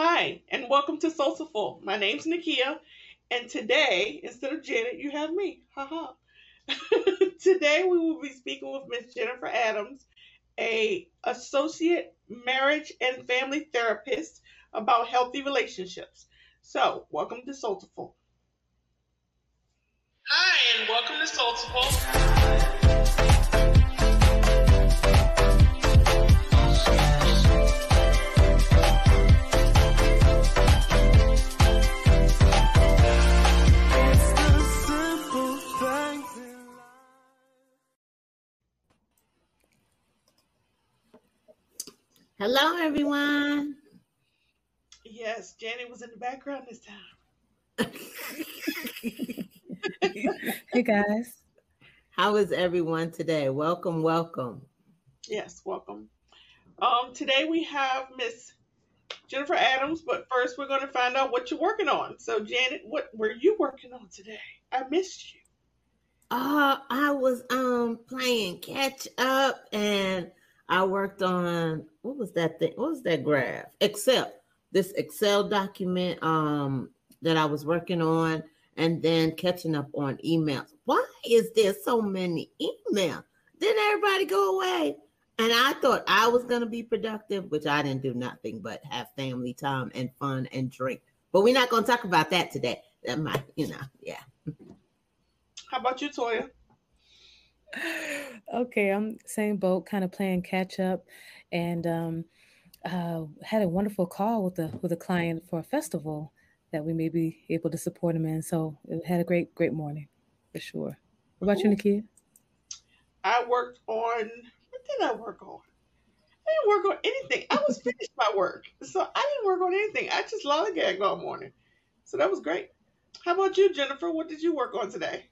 Hi, and welcome to Soulful. My name's Nakia, and today, instead of Janet, you have me. Haha. today we will be speaking with Miss Jennifer Adams, a associate marriage and family therapist about healthy relationships. So, welcome to Soulful. Hi, and welcome to Soulful. Hello, everyone. Yes, Janet was in the background this time. hey, guys. How is everyone today? Welcome, welcome. Yes, welcome. Um, today we have Miss Jennifer Adams, but first we're going to find out what you're working on. So, Janet, what were you working on today? I missed you. Uh, I was um playing catch up and I worked on what was that thing? What was that graph? Excel. This Excel document um that I was working on and then catching up on emails. Why is there so many emails? Didn't everybody go away? And I thought I was gonna be productive, which I didn't do nothing but have family time and fun and drink. But we're not gonna talk about that today. That might, you know, yeah. How about you, Toya? okay, I'm same boat, kind of playing catch up, and um, uh, had a wonderful call with a with a client for a festival that we may be able to support him in. So it had a great great morning for sure. What about you, Nakia? I worked on what did I work on? I didn't work on anything. I was finished my work, so I didn't work on anything. I just lollygagged all morning, so that was great. How about you, Jennifer? What did you work on today?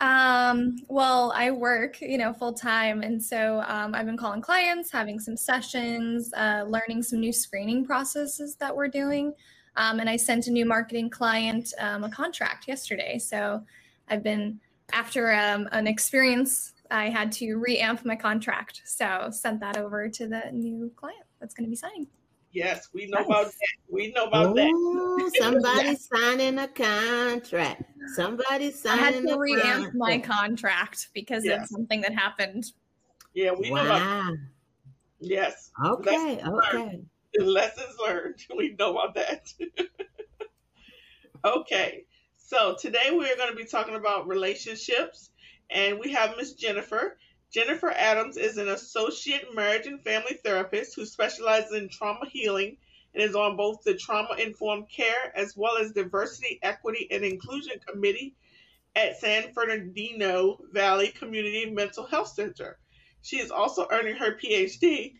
Um, well, I work, you know, full time. And so um, I've been calling clients, having some sessions, uh, learning some new screening processes that we're doing. Um, and I sent a new marketing client um, a contract yesterday. So I've been, after um, an experience, I had to reamp my contract. So sent that over to the new client that's going to be signing. Yes, we know about that. We know about that. somebody signing a contract. Somebody signing. I had to reamp my contract because yes. of something that happened. Yeah, we wow. know about. Yes. Okay. Lessons okay. Learned. Lessons learned. We know about that. okay. So today we are going to be talking about relationships, and we have Miss Jennifer. Jennifer Adams is an associate marriage and family therapist who specializes in trauma healing and is on both the Trauma Informed Care as well as Diversity, Equity, and Inclusion Committee at San Fernando Valley Community Mental Health Center. She is also earning her PhD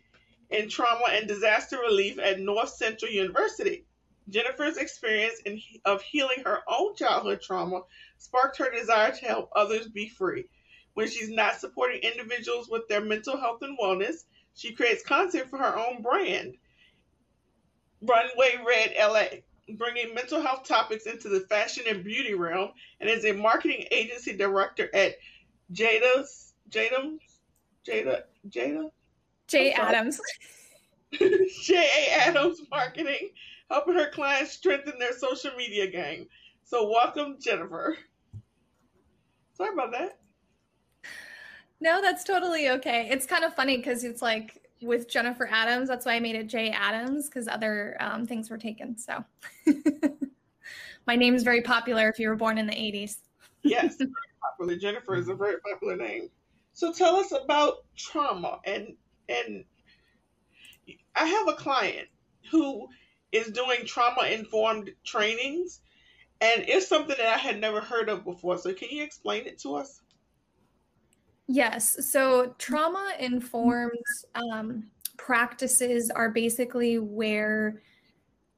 in trauma and disaster relief at Northcentral University. Jennifer's experience in, of healing her own childhood trauma sparked her desire to help others be free. When she's not supporting individuals with their mental health and wellness, she creates content for her own brand, Runway Red LA, bringing mental health topics into the fashion and beauty realm, and is a marketing agency director at Jada's Jada Jada Jada J Adams. J A Adams Marketing, helping her clients strengthen their social media game. So welcome, Jennifer. Sorry about that. No, that's totally okay. It's kind of funny because it's like with Jennifer Adams, that's why I made it J Adams because other um, things were taken. So my name is very popular if you were born in the 80s. yes, very popular. Jennifer is a very popular name. So tell us about trauma and and I have a client who is doing trauma informed trainings and it's something that I had never heard of before. So can you explain it to us? Yes. So trauma informed um, practices are basically where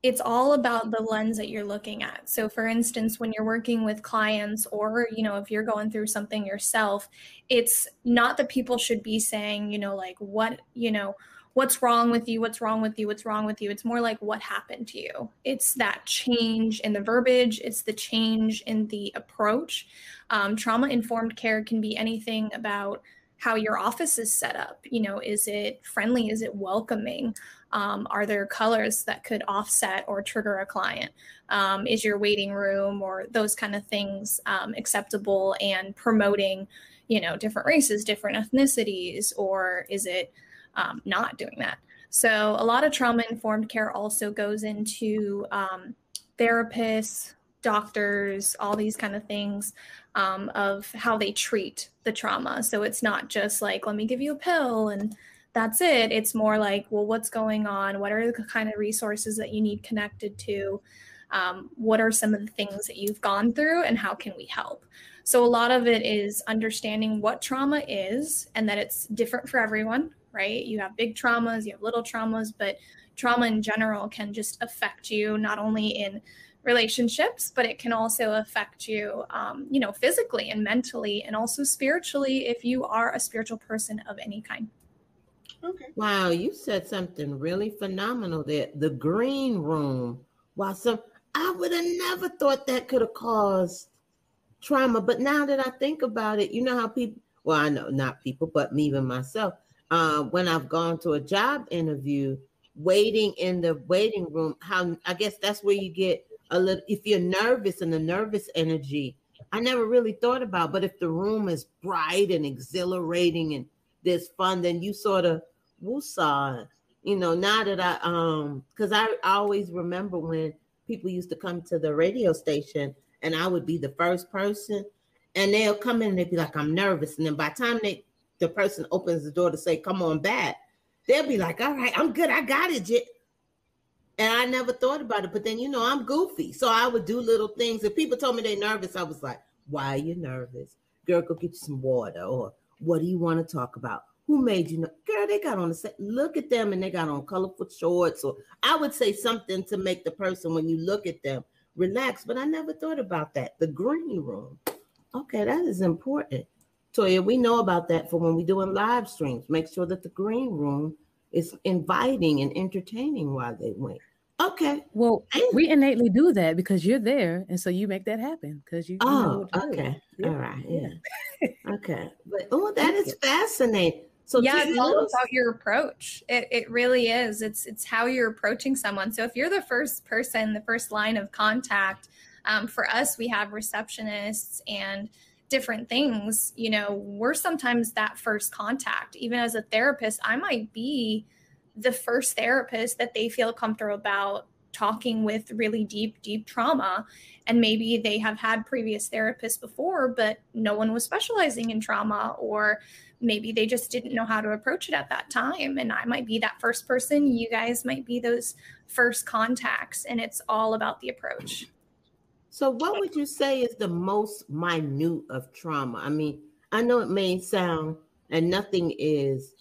it's all about the lens that you're looking at. So for instance, when you're working with clients or, you know, if you're going through something yourself, it's not that people should be saying, you know, like what, you know, what's wrong with you what's wrong with you what's wrong with you it's more like what happened to you it's that change in the verbiage it's the change in the approach um, trauma informed care can be anything about how your office is set up. You know, is it friendly? Is it welcoming? Um, are there colors that could offset or trigger a client? Um, is your waiting room or those kind of things um, acceptable and promoting, you know, different races, different ethnicities, or is it um, not doing that? So a lot of trauma informed care also goes into um, therapists, doctors, all these kind of things um, of how they treat the trauma. So it's not just like, let me give you a pill and that's it. It's more like, well, what's going on? What are the kind of resources that you need connected to? Um, what are some of the things that you've gone through and how can we help? So a lot of it is understanding what trauma is and that it's different for everyone, right? You have big traumas, you have little traumas, but trauma in general can just affect you not only in relationships, but it can also affect you, um, you know, physically and mentally, and also spiritually if you are a spiritual person of any kind. Okay. Wow, you said something really phenomenal there. The green room. Wow, some I would have never thought that could have caused trauma. But now that I think about it, you know how people well, I know not people, but me even myself. Uh, when I've gone to a job interview, waiting in the waiting room, how I guess that's where you get a little if you're nervous and the nervous energy i never really thought about but if the room is bright and exhilarating and there's fun then you sort of woosah you know now that i um because I, I always remember when people used to come to the radio station and i would be the first person and they'll come in and they'd be like i'm nervous and then by the time they the person opens the door to say come on back they'll be like all right i'm good i got it and I never thought about it. But then, you know, I'm goofy. So I would do little things. If people told me they're nervous, I was like, why are you nervous? Girl, go get you some water. Or what do you want to talk about? Who made you know? Girl, they got on the set. Look at them and they got on colorful shorts. Or I would say something to make the person, when you look at them, relax. But I never thought about that. The green room. Okay, that is important. Toya, we know about that for when we're doing live streams. Make sure that the green room is inviting and entertaining while they wait. Okay. Well, we innately do that because you're there, and so you make that happen because you. you oh, okay. Yeah. All right. Yeah. okay. But oh, that is fascinating. So yeah, it's all about your approach. It, it really is. It's it's how you're approaching someone. So if you're the first person, the first line of contact, um, for us, we have receptionists and different things. You know, we're sometimes that first contact. Even as a therapist, I might be the first therapist that they feel comfortable about talking with really deep, deep trauma. And maybe they have had previous therapists before, but no one was specializing in trauma, or maybe they just didn't know how to approach it at that time. And I might be that first person. You guys might be those first contacts. And it's all about the approach. So, what would you say is the most minute of trauma? I mean, I know it may sound, and nothing is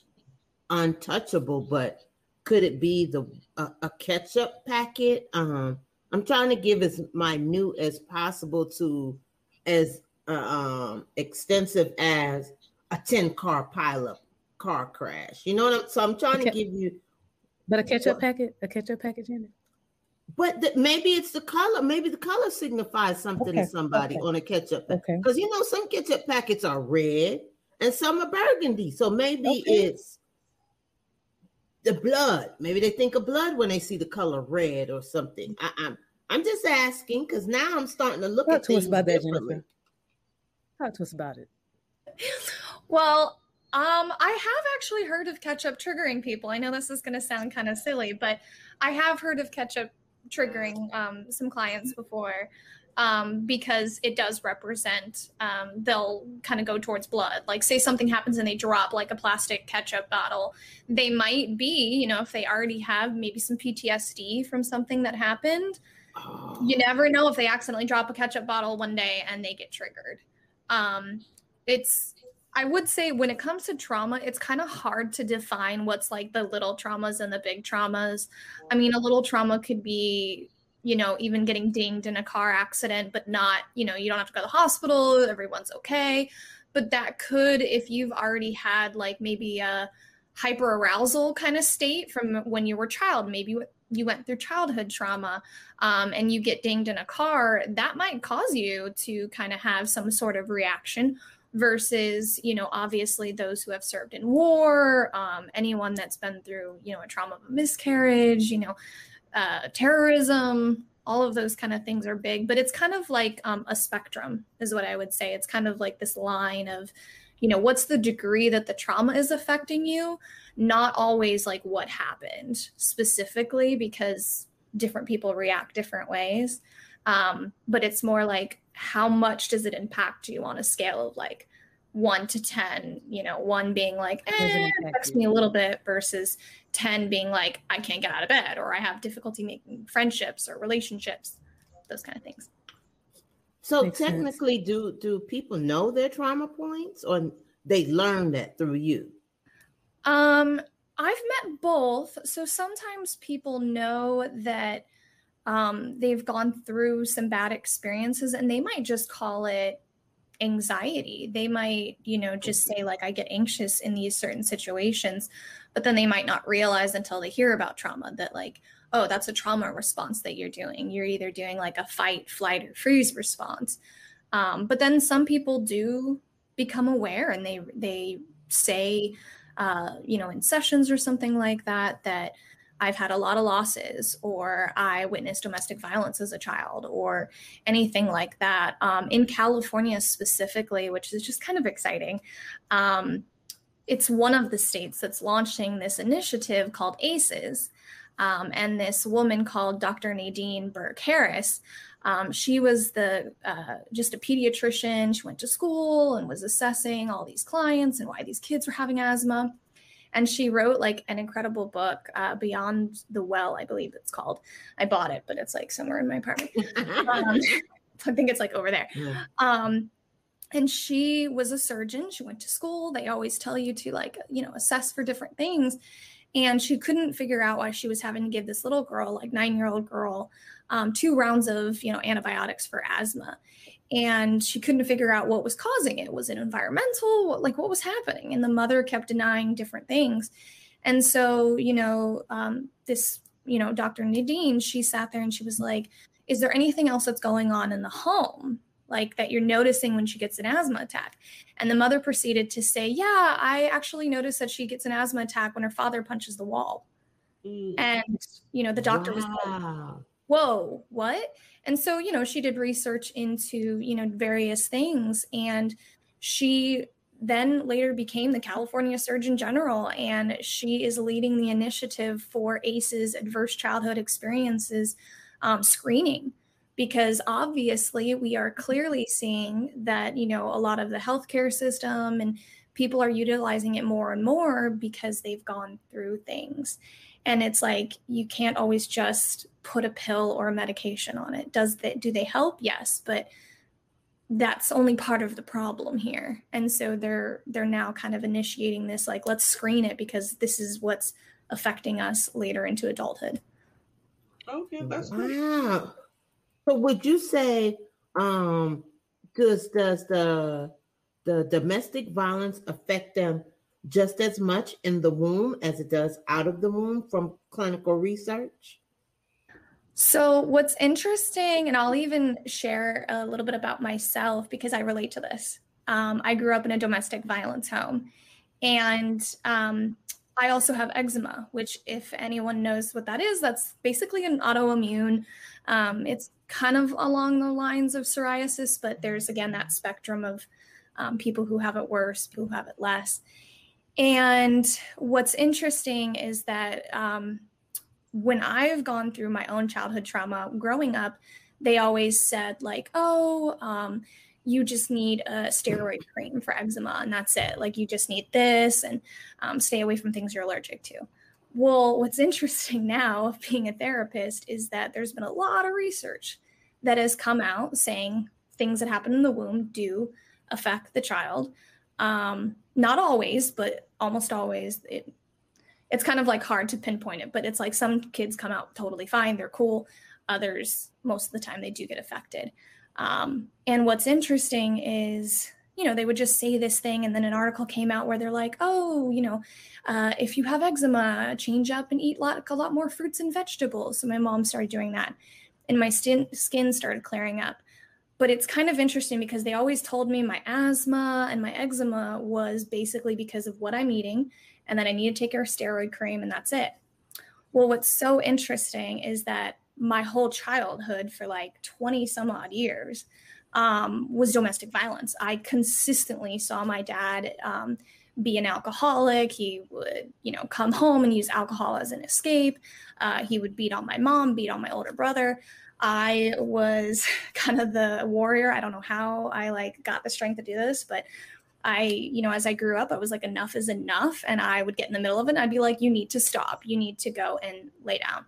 untouchable, but could it be the a, a ketchup packet? Um, I'm trying to give as minute as possible to as uh, um extensive as a 10 car pileup car crash. You know what I'm so I'm trying to give you but a ketchup what, packet, a ketchup packet in it. But the, maybe it's the color. Maybe the color signifies something okay. to somebody okay. on a ketchup. Okay. Because you know some ketchup packets are red and some are burgundy. So maybe okay. it's the blood. Maybe they think of blood when they see the color red or something. I, am I'm, I'm just asking because now I'm starting to look Talk at to things about that, Jennifer. Talk to us about it. Well, um, I have actually heard of ketchup triggering people. I know this is going to sound kind of silly, but I have heard of ketchup triggering um, some clients before um, because it does represent, um, they'll kind of go towards blood. Like, say something happens and they drop like a plastic ketchup bottle, they might be, you know, if they already have maybe some PTSD from something that happened. Oh. You never know if they accidentally drop a ketchup bottle one day and they get triggered. Um, it's I would say when it comes to trauma, it's kind of hard to define what's like the little traumas and the big traumas. I mean, a little trauma could be you know, even getting dinged in a car accident, but not, you know, you don't have to go to the hospital, everyone's okay. But that could, if you've already had like maybe a hyper arousal kind of state from when you were a child, maybe you went through childhood trauma um, and you get dinged in a car, that might cause you to kind of have some sort of reaction. Versus you know obviously those who have served in war um, anyone that's been through you know a trauma of a miscarriage you know uh, terrorism all of those kind of things are big but it's kind of like um, a spectrum is what i would say. It's kind of like this line of you know what's the degree that the trauma is affecting you? Not always like what happened specifically because different people react different ways um, but it's more like how much does it impact you on a scale of like one to 10, you know, one being like, eh, it affects me a little bit versus 10 being like, I can't get out of bed or I have difficulty making friendships or relationships, those kind of things. So Makes technically, sense. do do people know their trauma points or they learn that through you? Um, I've met both. So sometimes people know that um, they've gone through some bad experiences and they might just call it anxiety. They might, you know, just say, like, I get anxious in these certain situations, but then they might not realize until they hear about trauma that, like, oh, that's a trauma response that you're doing. You're either doing like a fight, flight, or freeze response. Um, but then some people do become aware and they they say, uh, you know, in sessions or something like that, that I've had a lot of losses, or I witnessed domestic violence as a child, or anything like that. Um, in California specifically, which is just kind of exciting, um, it's one of the states that's launching this initiative called ACEs. Um, and this woman called Dr. Nadine Burke Harris, um, she was the uh, just a pediatrician. She went to school and was assessing all these clients and why these kids were having asthma and she wrote like an incredible book uh, beyond the well i believe it's called. I bought it but it's like somewhere in my apartment. Um, i think it's like over there. Yeah. um, and she was a surgeon. She went to school. They always tell you to like you know assess for different things. And she couldn't figure out why she was having to give this little girl like nine year old girl um, two rounds of you know antibiotics for asthma and she couldn't figure out what was causing it. Was it environmental? Like what was happening? And the mother kept denying different things. And so you know um, this you know dr nadine she sat there and she was like is there anything else that's going on in the home like that you're noticing when she gets an asthma attack? And the mother proceeded to say yeah i actually noticed that she gets an asthma attack when her father punches the wall. Mm. and you know the doctor wow. was like whoa what and so, you know, she did research into, you know, various things. And she then later became the California Surgeon General. And she is leading the initiative for ACEs, Adverse Childhood Experiences um, screening. Because obviously, we are clearly seeing that, you know, a lot of the healthcare system and people are utilizing it more and more because they've gone through things and it's like you can't always just put a pill or a medication on it. Does that do they help? Yes but that's only part of the problem here. And so they're they're now kind of initiating this like let's screen it because this is what's affecting us later into adulthood. Okay that's wow. So would you say um does does the the domestic violence affect them just as much in the womb as it does out of the womb from clinical research? So, what's interesting, and I'll even share a little bit about myself because I relate to this. Um, I grew up in a domestic violence home, and um, I also have eczema, which, if anyone knows what that is, that's basically an autoimmune. Um, it's kind of along the lines of psoriasis, but there's again that spectrum of um, people who have it worse, people who have it less. And what's interesting is that um, when I've gone through my own childhood trauma growing up, they always said, like, oh, um, you just need a steroid cream for eczema, and that's it. Like, you just need this and um, stay away from things you're allergic to. Well, what's interesting now of being a therapist is that there's been a lot of research that has come out saying things that happen in the womb do affect the child. Um, not always, but almost always. It, it's kind of like hard to pinpoint it, but it's like some kids come out totally fine, they're cool. Others, most of the time, they do get affected. Um, and what's interesting is, you know, they would just say this thing, and then an article came out where they're like, oh, you know, uh, if you have eczema, change up and eat lot, a lot more fruits and vegetables. So my mom started doing that, and my skin, skin started clearing up. But it's kind of interesting because they always told me my asthma and my eczema was basically because of what I'm eating and that I need to take a steroid cream and that's it. Well, what's so interesting is that my whole childhood for like 20 some odd years um, was domestic violence. I consistently saw my dad um, be an alcoholic. He would, you know, come home and use alcohol as an escape. Uh, he would beat on my mom, beat on my older brother. I was kind of the warrior. I don't know how I like got the strength to do this, but I, you know, as I grew up, I was like, enough is enough. And I would get in the middle of it and I'd be like, you need to stop. You need to go and lay down.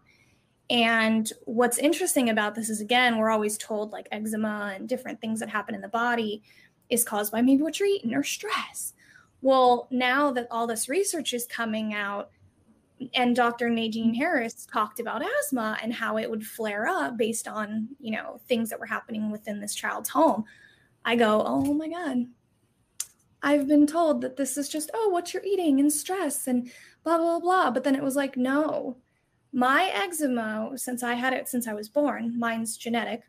And what's interesting about this is, again, we're always told like eczema and different things that happen in the body is caused by maybe what you're eating or stress. Well, now that all this research is coming out, and Dr. Nadine Harris talked about asthma and how it would flare up based on, you know, things that were happening within this child's home. I go, oh my God, I've been told that this is just, oh, what you're eating and stress and blah, blah, blah. But then it was like, no, my eczema, since I had it since I was born, mine's genetic.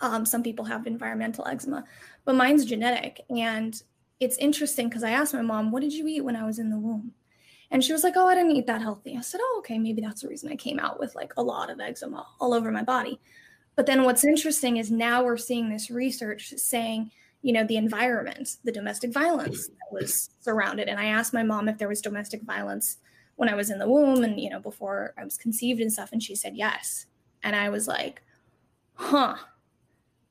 Um, some people have environmental eczema, but mine's genetic. And it's interesting because I asked my mom, what did you eat when I was in the womb? And she was like, oh, I didn't eat that healthy. I said, oh, okay, maybe that's the reason I came out with like a lot of eczema all over my body. But then what's interesting is now we're seeing this research saying, you know the environment the domestic violence that was surrounded and i asked my mom if there was domestic violence when i was in the womb and you know before i was conceived and stuff and she said yes and i was like huh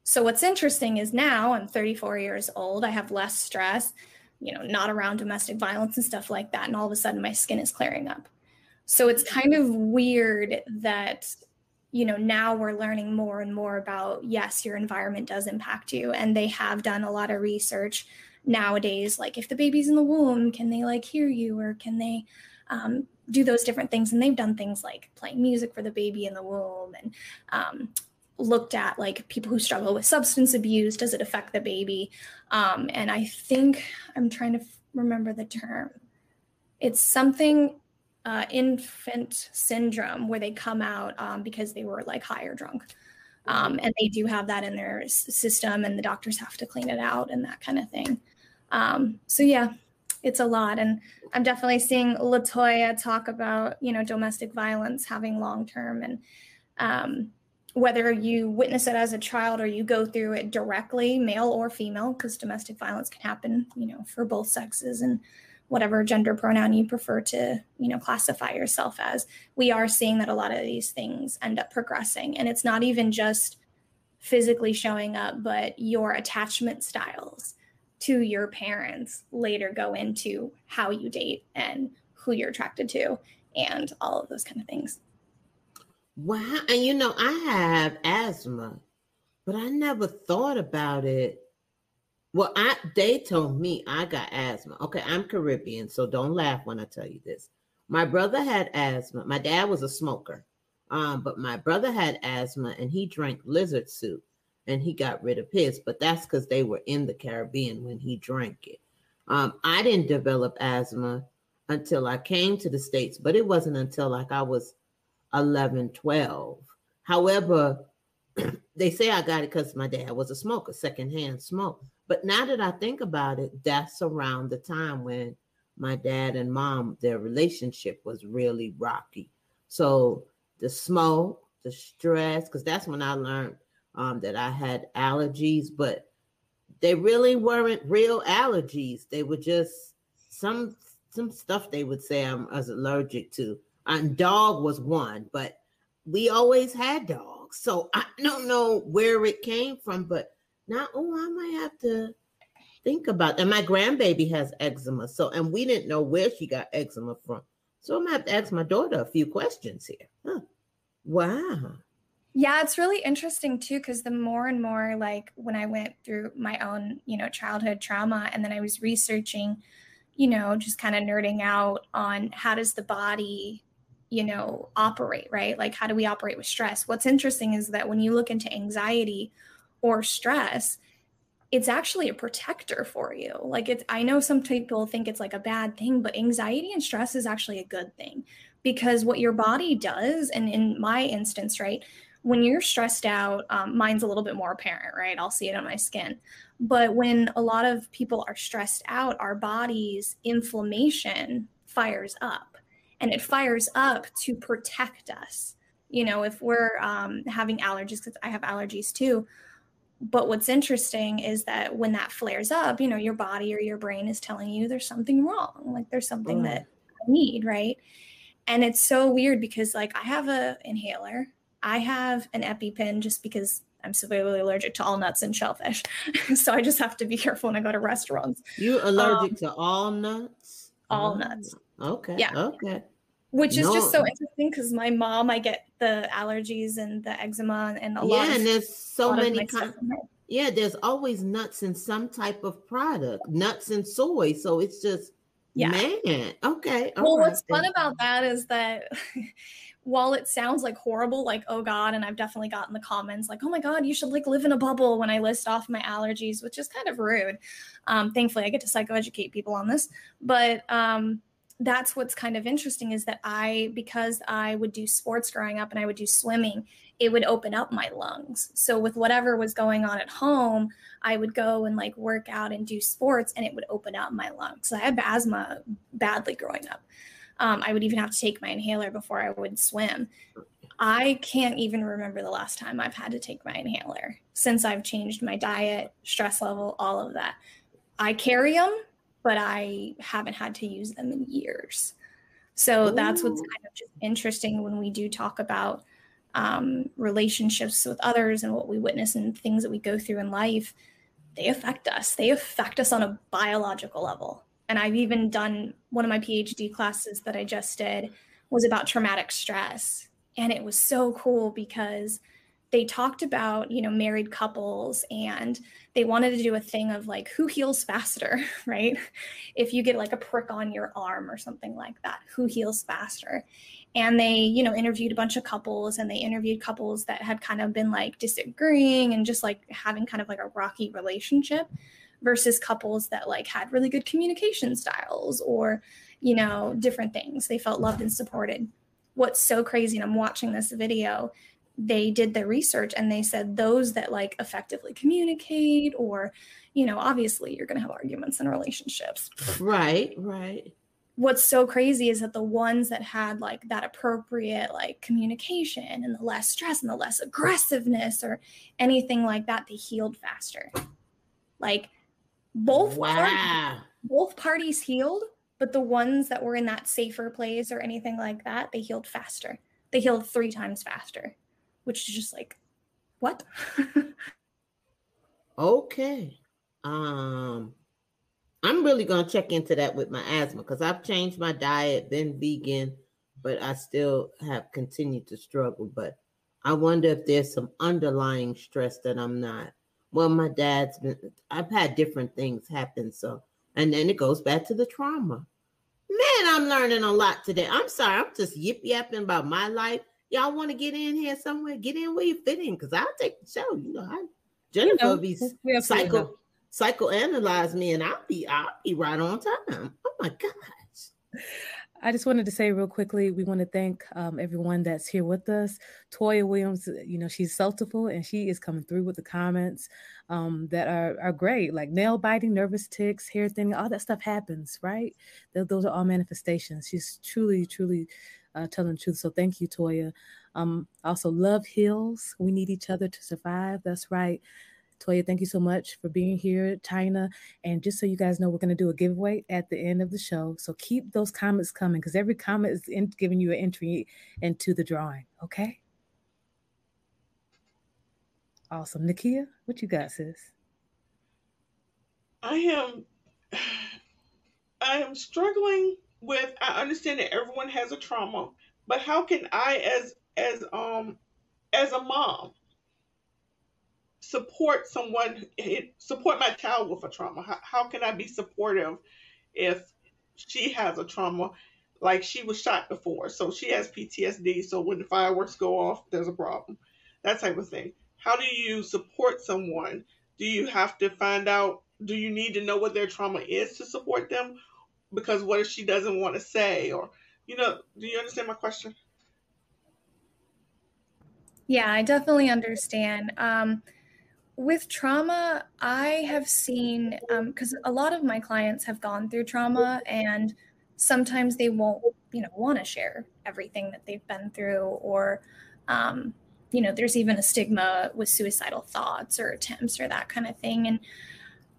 so what's interesting is now i'm 34 years old i have less stress you know not around domestic violence and stuff like that and all of a sudden my skin is clearing up. So it's kind of weird that you know now we're learning more and more about yes your environment does impact you and they have done a lot of research nowadays like if the baby's in the womb can they like hear you or can they um, do those different things? And they've done things like playing music for the baby in the womb and um, looked at like people who struggle with substance abuse does it affect the baby um, and i think i'm trying to f- remember the term it's something uh, infant syndrome where they come out um, because they were like high or drunk. Um, and they do have that in their system, and the doctors have to clean it out and that kind of thing. Um, so, yeah, it's a lot. And I'm definitely seeing Latoya talk about, you know, domestic violence having long term and um, whether you witness it as a child or you go through it directly, male or female, because domestic violence can happen, you know, for both sexes. And whatever gender pronoun you prefer to you know classify yourself as we are seeing that a lot of these things end up progressing and it's not even just physically showing up but your attachment styles to your parents later go into how you date and who you're attracted to and all of those kind of things wow and you know i have asthma but i never thought about it well, I they told me I got asthma. Okay, I'm Caribbean, so don't laugh when I tell you this. My brother had asthma. My dad was a smoker. Um, but my brother had asthma and he drank lizard soup and he got rid of his, but that's because they were in the Caribbean when he drank it. Um, I didn't develop asthma until I came to the States, but it wasn't until like I was 11, 12. However, they say I got it because my dad was a smoker, secondhand smoke. But now that I think about it, that's around the time when my dad and mom, their relationship was really rocky. So the smoke, the stress, because that's when I learned um, that I had allergies, but they really weren't real allergies. They were just some some stuff they would say I was allergic to. And dog was one, but we always had dogs. So I don't know where it came from, but now, oh, I might have to think about. And my grandbaby has eczema, so and we didn't know where she got eczema from. So I'm gonna have to ask my daughter a few questions here. Huh. Wow. Yeah, it's really interesting too, because the more and more like when I went through my own, you know, childhood trauma and then I was researching, you know, just kind of nerding out on how does the body, you know, operate, right? Like how do we operate with stress? What's interesting is that when you look into anxiety or stress, it's actually a protector for you. Like it's I know some people think it's like a bad thing, but anxiety and stress is actually a good thing because what your body does and in my instance, right? when you're stressed out, um, mine's a little bit more apparent, right? I'll see it on my skin. But when a lot of people are stressed out, our body's inflammation fires up and it fires up to protect us. You know, if we're um, having allergies, because I have allergies too. But what's interesting is that when that flares up, you know, your body or your brain is telling you there's something wrong, like there's something that I need, right? And it's so weird because, like, I have a inhaler I have an EpiPen just because I'm severely allergic to all nuts and shellfish. so I just have to be careful when I go to restaurants. You allergic um, to all nuts? All nuts. Okay. Yeah. Okay. Which is no. just so interesting because my mom, I get the allergies and the eczema and a lot. Yeah, and there's so many kinds. Yeah, there's always nuts in some type of product, nuts and soy. So it's just, yeah. man. Okay. well, right. what's fun about that is that while it sounds like horrible, like, oh God, and I've definitely gotten the comments like, oh my God, you should like live in a bubble when I list off my allergies, which is kind of rude. Um, thankfully, I get to psychoeducate people on this. But um, that's what's kind of interesting is that I, because I would do sports growing up and I would do swimming, it would open up my lungs. So with whatever was going on at home, I would go and like work out and do sports and it would open up my lungs. So I had asthma badly growing up. Um, I would even have to take my inhaler before I would swim. I can't even remember the last time I've had to take my inhaler since I've changed my diet, stress level, all of that. I carry them, but I haven't had to use them in years. So Ooh. that's what's kind of just interesting when we do talk about um, relationships with others and what we witness and things that we go through in life. They affect us. They affect us on a biological level and I've even done one of my PhD classes that I just did was about traumatic stress. And it was so cool because they talked about, you know, married couples and they wanted to do a thing of like who heals faster, right? If you get like a prick on your arm or something like that, who heals faster? And they, you know, interviewed a bunch of couples and they interviewed couples that had kind of been like disagreeing and just like having kind of like a rocky relationship versus couples that like had really good communication styles or you know different things they felt loved and supported what's so crazy and i'm watching this video they did their research and they said those that like effectively communicate or you know obviously you're going to have arguments in relationships right right what's so crazy is that the ones that had like that appropriate like communication and the less stress and the less aggressiveness or anything like that they healed faster like both wow. parties, both parties healed, but the ones that were in that safer place or anything like that, they healed faster. They healed three times faster, which is just like, what? okay. Um, I'm really gonna check into that with my asthma because I've changed my diet, been vegan, but I still have continued to struggle. But I wonder if there's some underlying stress that I'm not well, my dad's been, I've had different things happen. So, and then it goes back to the trauma. Man, I'm learning a lot today. I'm sorry, I'm just yip yapping about my life. Y'all want to get in here somewhere? Get in where you fit in, because I'll take the show. You know, I Jennifer you know, be psycho psychoanalyze me, and I'll be I'll be right on time. Oh my gosh. I just wanted to say real quickly, we want to thank um, everyone that's here with us. Toya Williams, you know, she's Celtiful and she is coming through with the comments um, that are, are great, like nail biting, nervous ticks, hair thinning, all that stuff happens, right? Those are all manifestations. She's truly, truly uh, telling the truth. So thank you, Toya. Um, also, love heals. We need each other to survive. That's right. Toya, thank you so much for being here, China. And just so you guys know, we're going to do a giveaway at the end of the show. So keep those comments coming because every comment is in, giving you an entry into the drawing. Okay. Awesome. Nakia, what you got, sis? I am I am struggling with I understand that everyone has a trauma, but how can I as as um as a mom support someone, support my child with a trauma? How, how can I be supportive if she has a trauma? Like she was shot before, so she has PTSD. So when the fireworks go off, there's a problem. That type of thing. How do you support someone? Do you have to find out? Do you need to know what their trauma is to support them? Because what if she doesn't want to say? Or, you know, do you understand my question? Yeah, I definitely understand. Um, with trauma, I have seen because um, a lot of my clients have gone through trauma, and sometimes they won't, you know, want to share everything that they've been through, or um, you know, there's even a stigma with suicidal thoughts or attempts or that kind of thing. And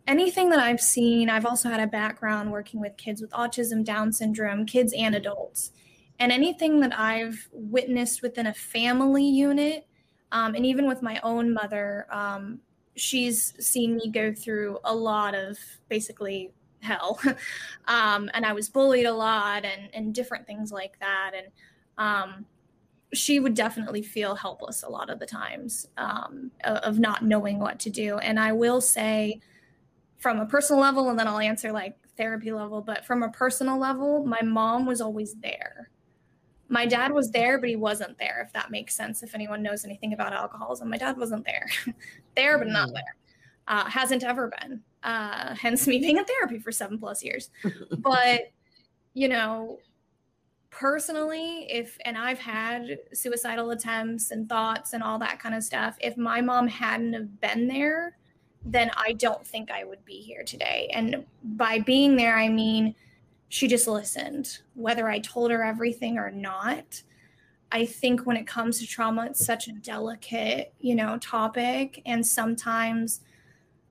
anything that I've seen, I've also had a background working with kids with autism, Down syndrome, kids and adults. And anything that I've witnessed within a family unit, um, and even with my own mother, um, she's seen me go through a lot of basically hell. um, and I was bullied a lot and, and different things like that. And um, she would definitely feel helpless a lot of the times um, of not knowing what to do. And I will say, from a personal level, and then I'll answer like therapy level, but from a personal level, my mom was always there. My dad was there, but he wasn't there, if that makes sense. If anyone knows anything about alcoholism, my dad wasn't there. there, but not mm. there. Uh, hasn't ever been. Uh, hence me being in therapy for seven plus years. but, you know, personally if and i've had suicidal attempts and thoughts and all that kind of stuff if my mom hadn't have been there then i don't think i would be here today and by being there i mean she just listened whether i told her everything or not i think when it comes to trauma it's such a delicate you know topic and sometimes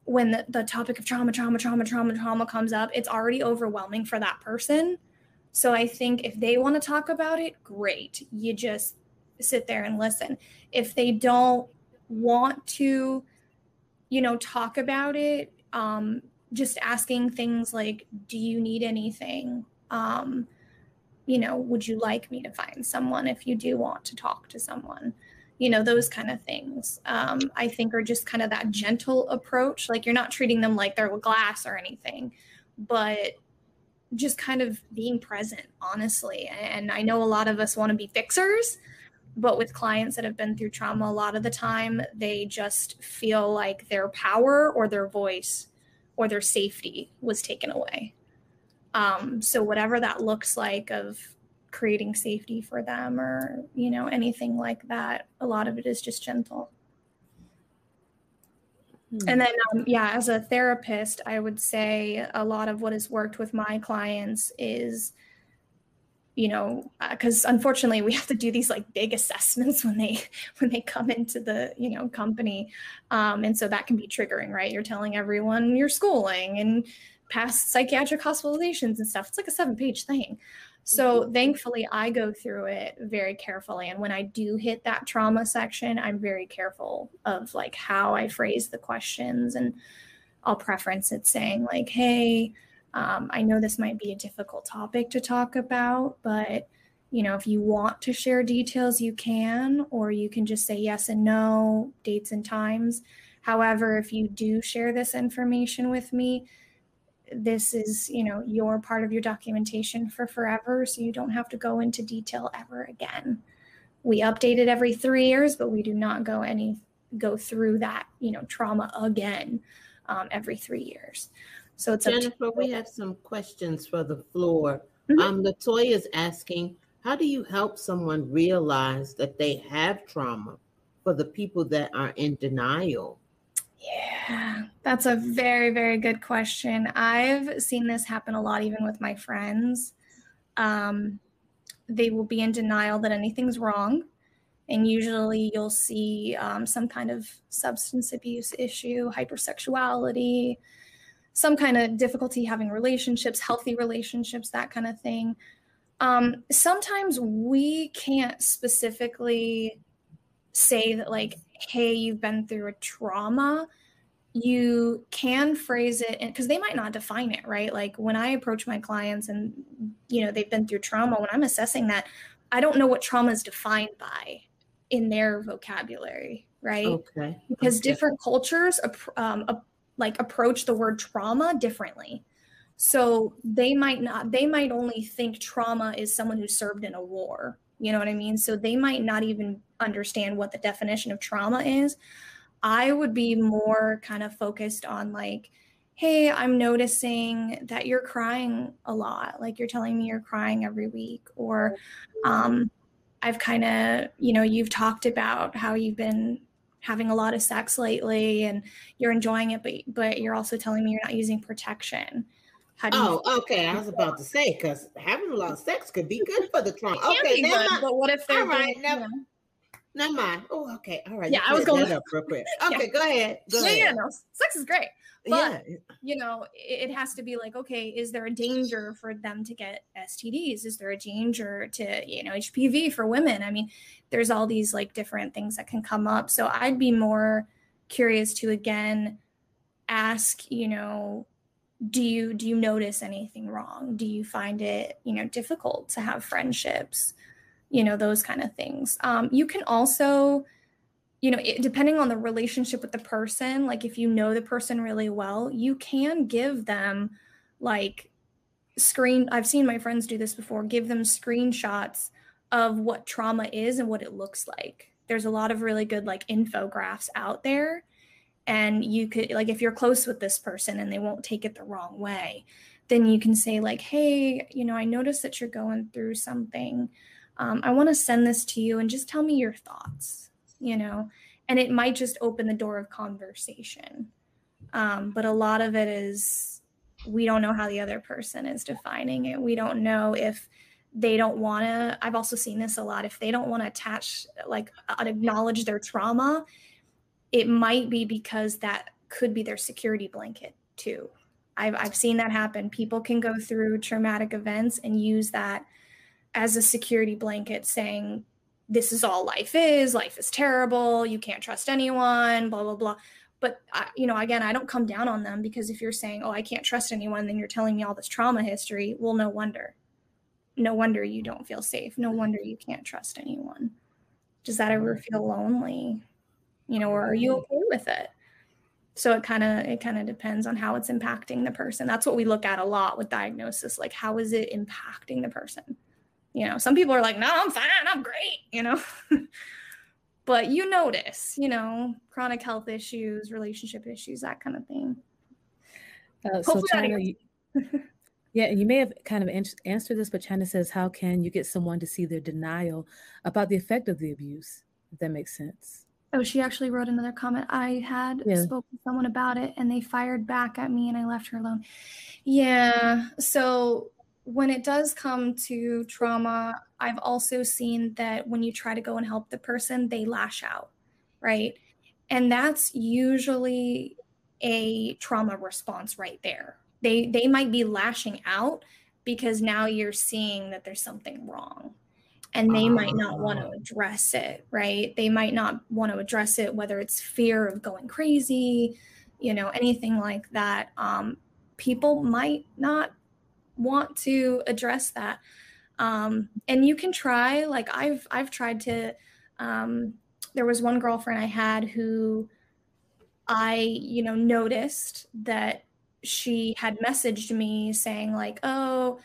when the, the topic of trauma trauma trauma trauma trauma comes up it's already overwhelming for that person so I think if they want to talk about it, great. You just sit there and listen. If they don't want to, you know, talk about it, um, just asking things like, do you need anything? Um, you know, would you like me to find someone if you do want to talk to someone? You know, those kind of things, um, I think are just kind of that gentle approach. Like you're not treating them like they're glass or anything, but just kind of being present, honestly. And I know a lot of us want to be fixers, but with clients that have been through trauma, a lot of the time they just feel like their power or their voice or their safety was taken away. Um, so whatever that looks like of creating safety for them or you know anything like that a lot of it is just gentle and hmm. then, um, yeah, as a therapist, I would say a lot of what has worked with my clients is, you know, because uh, unfortunately we have to do these like big assessments when they when they come into the you know company, um, and so that can be triggering, right? You're telling everyone your schooling and past psychiatric hospitalizations and stuff. It's like a seven page thing. So mm-hmm. thankfully, I go through it very carefully. And when I do hit that trauma section, I'm very careful of like how I phrase the questions. And I'll preference it saying, like, hey, um, I know this might be a difficult topic to talk about, but you know, if you want to share details, you can, or you can just say yes and no, dates and times. However, if you do share this information with me, this is you know your part of your documentation for forever so you don't have to go into detail ever again we update it every three years but we do not go any go through that you know trauma again um, every three years so it's jennifer we have some questions for the floor mm-hmm. um latoya is asking how do you help someone realize that they have trauma for the people that are in denial yeah, that's a very, very good question. I've seen this happen a lot, even with my friends. Um, they will be in denial that anything's wrong. And usually you'll see um, some kind of substance abuse issue, hypersexuality, some kind of difficulty having relationships, healthy relationships, that kind of thing. Um, sometimes we can't specifically say that, like, hey, you've been through a trauma, you can phrase it because they might not define it, right? Like when I approach my clients and, you know, they've been through trauma, when I'm assessing that, I don't know what trauma is defined by in their vocabulary, right? Okay. Because okay. different cultures um, like approach the word trauma differently. So they might not, they might only think trauma is someone who served in a war. You know what I mean? So they might not even understand what the definition of trauma is. I would be more kind of focused on like, hey, I'm noticing that you're crying a lot. Like you're telling me you're crying every week, or um, I've kind of, you know, you've talked about how you've been having a lot of sex lately and you're enjoying it, but but you're also telling me you're not using protection. oh, okay. I was about to say because having a lot of sex could be good for the trauma. Okay, good, but what if they're all right? Never, never mind. Oh, okay. All right. Yeah, I was going to up real quick. Okay, yeah. go ahead. Go yeah, ahead. yeah, no, sex is great. But yeah. you know, it, it, has to be like, okay, is there a danger for them to get STDs? Is there a danger to, you know, HPV for women? I mean, there's all these like different things that can come up. So I'd be more curious to again ask, you know, do you do you notice anything wrong? Do you find it, you know, difficult to have friendships? You know, those kind of things. Um, you can also you know, it, depending on the relationship with the person, like if you know the person really well, you can give them like screen. I've seen my friends do this before, give them screenshots of what trauma is and what it looks like. There's a lot of really good like infographics out there. And you could, like, if you're close with this person and they won't take it the wrong way, then you can say, like, hey, you know, I noticed that you're going through something. Um, I want to send this to you and just tell me your thoughts you know, and it might just open the door of conversation. Um, but a lot of it is we don't know how the other person is defining it. We don't know if they don't want to. I've also seen this a lot. If they don't want to attach, like, acknowledge their trauma, it might be because that could be their security blanket too. I've, I've seen that happen. People can go through traumatic events and use that as a security blanket, saying, this is all life is life is terrible you can't trust anyone blah blah blah. But I, you know again i don't come down on them because if you're saying oh i can't trust anyone then you're telling me all this trauma history. Well no wonder. No wonder you don't feel safe. No wonder you can't trust anyone. Does that ever mm-hmm. feel lonely? You know or are you mm-hmm. okay with it? So it kind of it kind of depends on how it's impacting the person. That's what we look at a lot with diagnosis like how is it impacting the person you know, some people are like, no, I'm fine, I'm great, you know. but you notice, you know, chronic health issues, relationship issues, that kind of thing. Uh, so China, you, yeah, you may have kind of answered this, but China says, how can you get someone to see their denial about the effect of the abuse? If that makes sense. Oh, she actually wrote another comment. I had yeah. spoken to someone about it and they fired back at me and I left her alone. Yeah. So when it does come to trauma, I've also seen that when you try to go and help the person, they lash out, right? And that's usually a trauma response right there. They they might be lashing out because now you're seeing that there's something wrong. And they might not want to ah. address it, right? They might not want to address it, whether it's fear of going crazy, you know, anything like that. Um, people might not want to address that. Um, and you can try like i've i've tried to um, there was one girlfriend i had who i you know noticed that she had messaged me saying like oh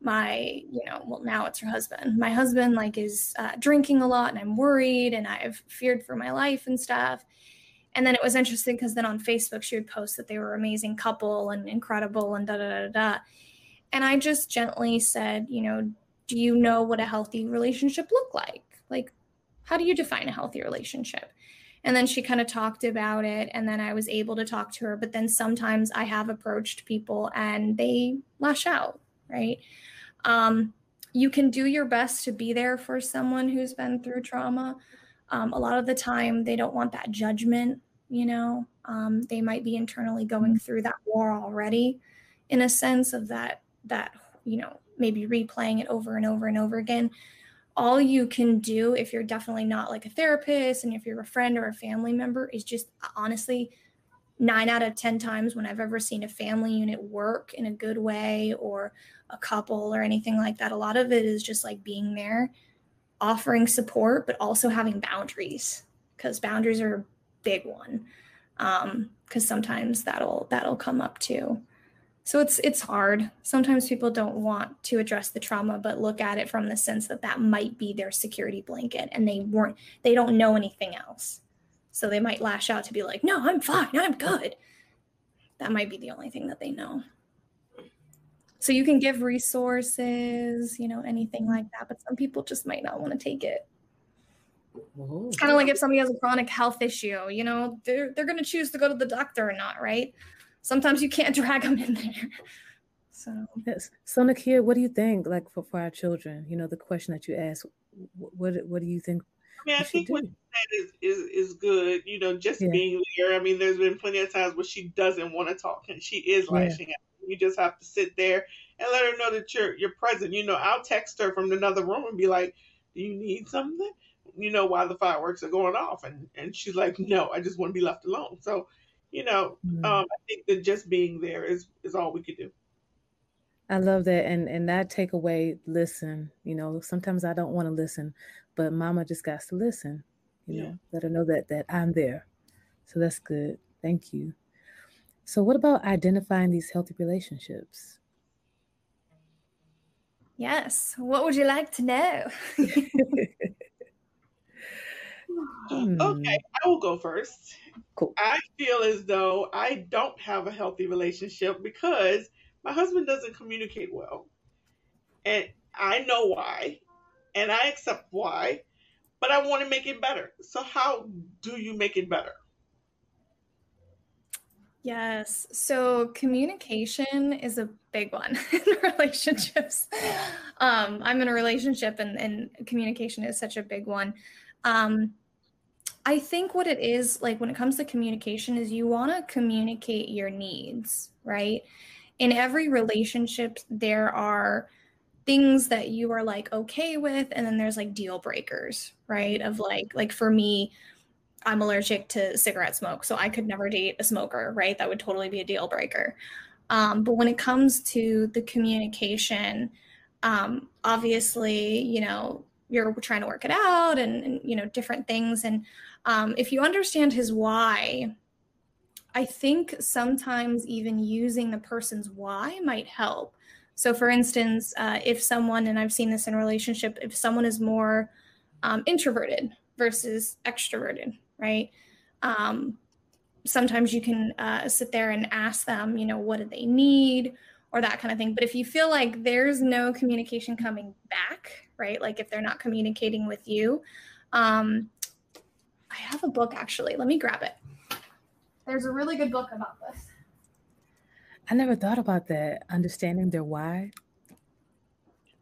my you know well now it's her husband. My husband like is uh, drinking a lot and i'm worried and i've feared for my life and stuff. And then it was interesting because then on facebook she would post that they were an amazing couple and incredible and da da da da and I just gently said, you know, do you know what a healthy relationship look like? Like, how do you define a healthy relationship? And then she kind of talked about it, and then I was able to talk to her. But then sometimes I have approached people and they lash out, right? Um, you can do your best to be there for someone who's been through trauma. Um, a lot of the time, they don't want that judgment, you know. Um, they might be internally going through that war already, in a sense of that that you know maybe replaying it over and over and over again all you can do if you're definitely not like a therapist and if you're a friend or a family member is just honestly nine out of 10 times when I've ever seen a family unit work in a good way or a couple or anything like that, a lot of it is just like being there, offering support, but also having boundaries because boundaries are a big one. Um, because sometimes that'll that'll come up too so it's it's hard. Sometimes people don't want to address the trauma but look at it from the sense that that might be their security blanket and they weren't they don't know anything else. So they might lash out to be like no i'm fine. I'm good. That might be the only thing that they know. So you can give resources, you know, anything like that, but some people just might not want to take it. Oh. It's kind of like if somebody has a chronic health issue, you know, they're they're going to choose to go to the doctor or not, right? Sometimes you can't drag them in there. So, yes. So, Nakia, what do you think, like for, for our children? You know, the question that you asked, what what do you think? I mean, I think what that is is is good. You know, just yeah. being there. I mean, there's been plenty of times where she doesn't want to talk and she is lashing yeah. out. You just have to sit there and let her know that you're you're present. You know, I'll text her from another room and be like, "Do you need something?" You know, while the fireworks are going off, and and she's like, "No, I just want to be left alone." So, you know, mm-hmm. um, I think that just being there is is all we could do. I love that, and and that takeaway. Listen, you know, sometimes I don't want to listen, but Mama just got to listen. You yeah. know, let her know that that I'm there. So that's good. Thank you. So, what about identifying these healthy relationships? Yes. What would you like to know? Hmm. Okay, I will go first. Cool. I feel as though I don't have a healthy relationship because my husband doesn't communicate well. And I know why, and I accept why, but I want to make it better. So, how do you make it better? Yes. So communication is a big one in relationships. Um, I'm in a relationship and, and communication is such a big one. Um, I think what it is like when it comes to communication is you want to communicate your needs, right? In every relationship, there are things that you are like okay with, and then there's like deal breakers, right? Of like, like for me, I'm allergic to cigarette smoke, so I could never date a smoker, right? That would totally be a deal breaker. Um, but when it comes to the communication, um, obviously, you know, you're trying to work it out and, and you know, different things. And um, if you understand his why, I think sometimes even using the person's why might help. So, for instance, uh, if someone, and I've seen this in relationship, if someone is more um, introverted versus extroverted, right? Um, sometimes you can uh, sit there and ask them, you know, what do they need or that kind of thing. But if you feel like there's no communication coming back, right? Like if they're not communicating with you, um, I have a book actually. Let me grab it. There's a really good book about this. I never thought about that. Understanding their why.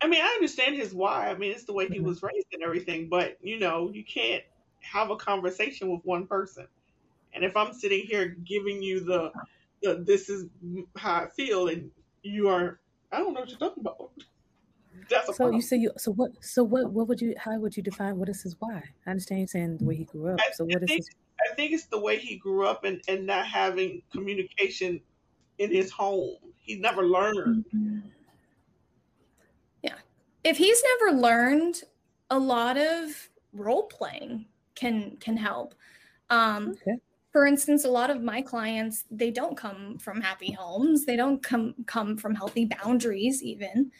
I mean, I understand his why. I mean, it's the way he mm-hmm. was raised and everything, but you know, you can't have a conversation with one person. And if I'm sitting here giving you the, the this is how I feel, and you are, I don't know what you're talking about. That's so you say you so what so what what would you how would you define what is his why? I understand you saying the way he grew up. I, so what I is think, his I think it's the way he grew up and, and not having communication in his home. He never learned. Mm-hmm. Yeah. If he's never learned a lot of role playing can can help. Um, okay. For instance, a lot of my clients they don't come from happy homes. They don't come come from healthy boundaries even,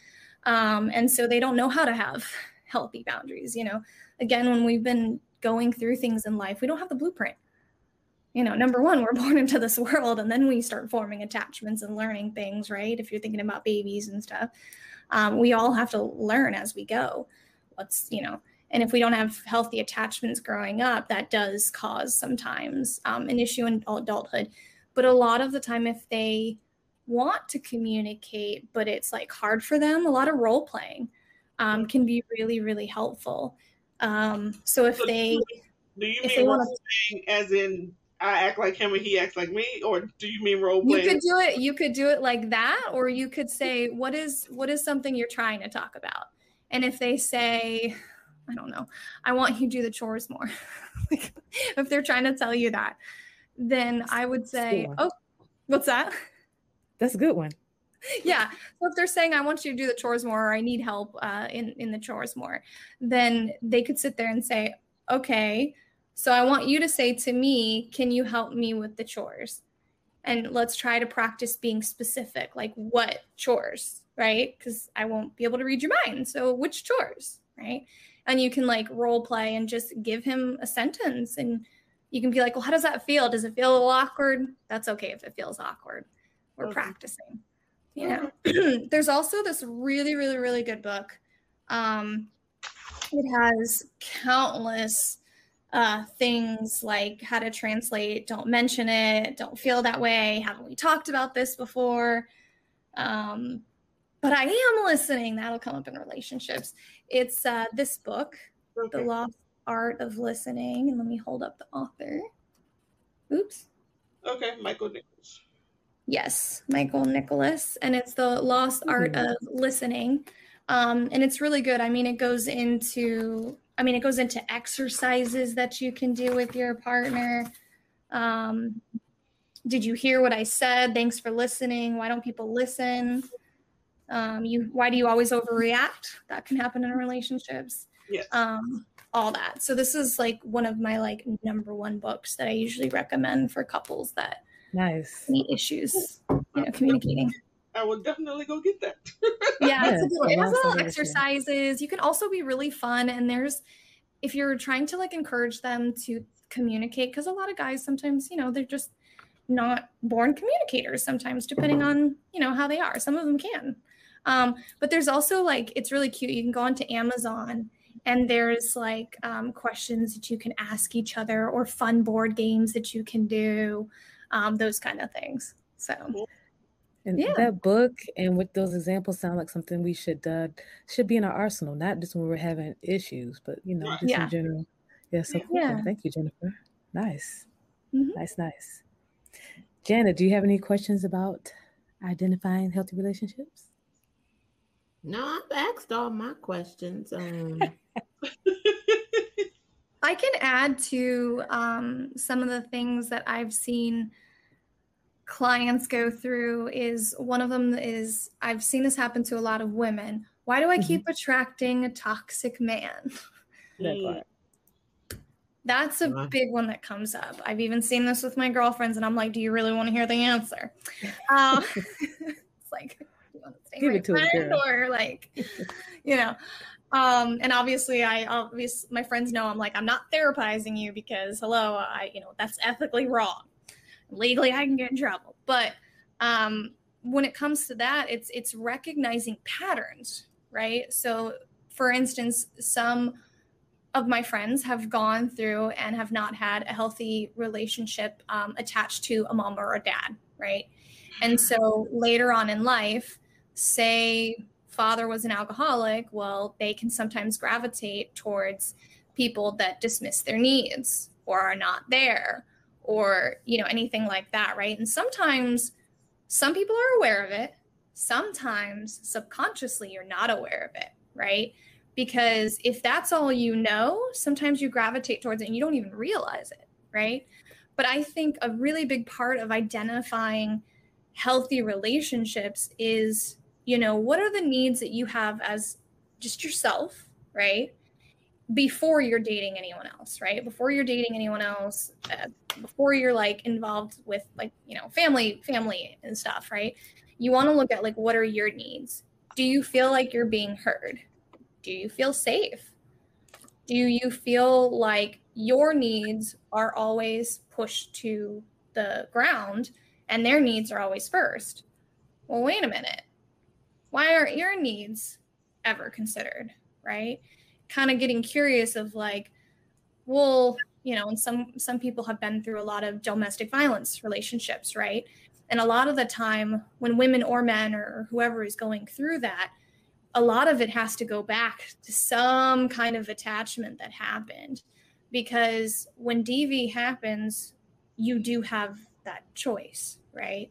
um, and so they don't know how to have healthy boundaries. You know, again, when we've been going through things in life, we don't have the blueprint. You know, number one, we're born into this world, and then we start forming attachments and learning things. Right? If you're thinking about babies and stuff, um, we all have to learn as we go. What's you know and if we don't have healthy attachments growing up, that does cause sometimes um, an issue in adulthood. But a lot of the time, if they want to communicate, but it's like hard for them, a lot of role playing um, can be really, really helpful. Um, so if so they, do you mean role playing as in I act like him and he acts like me, or do you mean role playing? You could do it. You could do it like that, or you could say, "What is what is something you're trying to talk about?" And if they say, I don't know. I want you to do the chores more. like, if they're trying to tell you that, then I would say, oh, what's that? That's a good one. Yeah. So if they're saying I want you to do the chores more, or I need help uh, in in the chores more, then they could sit there and say, okay, so I want you to say to me, can you help me with the chores? And let's try to practice being specific, like what chores, right? Because I won't be able to read your mind. So which chores, right? and you can like role play and just give him a sentence and you can be like well how does that feel does it feel a little awkward that's okay if it feels awkward we're okay. practicing you know? There's also this really really really good book. Um it has countless uh things like how to translate don't mention it don't feel that way haven't we talked about this before? Um but i am listening. That'll come up in relationships. It's uh this book Okay. the lost art of listening. And let me hold up the author. Oops. Okay, Michael Nichols. Yes, Michael Nichols, and it's the lost art of listening. Um, and it's really good. I mean, it goes into, I mean, it goes into exercises that you can do with your partner. Um, did you hear what I said? Thanks for listening. Why don't people listen? Um, you, why do you always overreact? That can happen in relationships. Yes. Um, all that. So this is like one of my like number one books that I usually recommend for couples that Nice. any issues, you know, communicating. I will definitely go get that. Yeah, it's a good. It has little something to say. exercises. You can also be really fun. And there's, if you're trying to like encourage them to communicate, because a lot of guys sometimes, you know, they're just not born communicators sometimes, depending on, you know, how they are. Some of them can. Um, but there's also like, it's really cute. You can go onto Amazon and there's like um, questions that you can ask each other or fun board games that you can do, um, those kind of things. So, And Yeah. that book and with those examples sound like something we should uh, should be in our arsenal, not just when we're having issues, but you know, just Yeah. in general. Yeah, so cool. Yeah. Thank you, Jennifer. Nice. Mhm. Nice, nice. Janet, do you have any questions about identifying healthy relationships? No, I've asked all my questions. Um, I can add to um, some of the things that I've seen clients go through is one of them is I've seen this happen to a lot of women. Why do I Mhm. keep attracting a toxic man? That Mm. That's a Wow. big one that comes up. I've even seen this with my girlfriends, and I'm like, "Do you really want to hear the answer?" Uh, it's like, "Do you want to stay Give my it to us, friend, or like, you know?" Um, and obviously, I obviously my friends know I'm like, I'm not therapizing you because, hello, I you know that's ethically wrong. Legally, I can get in trouble. But um, when it comes to that, it's it's recognizing patterns, right? So, for instance, some of my friends have gone through and have not had a healthy relationship um, attached to a mom or a dad, right? And so later on in life, say father was an alcoholic, well, they can sometimes gravitate towards people that dismiss their needs or are not there or, you know, anything like that, right? And sometimes some people are aware of it. Sometimes subconsciously you're not aware of it, right? because if that's all you know, sometimes you gravitate towards it and you don't even realize it, right? But I think a really big part of identifying healthy relationships is, you know, what are the needs that you have as just yourself, right? Before you're dating anyone else, right? Before you're dating anyone else, uh, before you're like involved with like, you know, family, family and stuff, right? You want to look at like, what are your needs? Do you feel like you're being heard? do you feel safe? Do you feel like your needs are always pushed to the ground and their needs are always first? Well, wait a minute. Why aren't your needs ever considered? Right? Kind of getting curious of like, well, you know, and some some people have been through a lot of domestic violence relationships, right? And a lot of the time when women or men or whoever is going through that, a lot of it has to go back to some kind of attachment that happened because when DV happens, you do have that choice, right?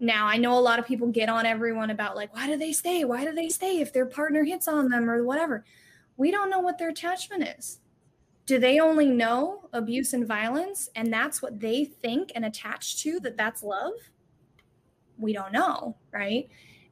Now, I know a lot of people get on everyone about like, why do they stay? Why do they stay if their partner hits on them or whatever? We don't know what their attachment is. Do they only know abuse and violence and that's what they think and attach to that that's love? We don't know, right?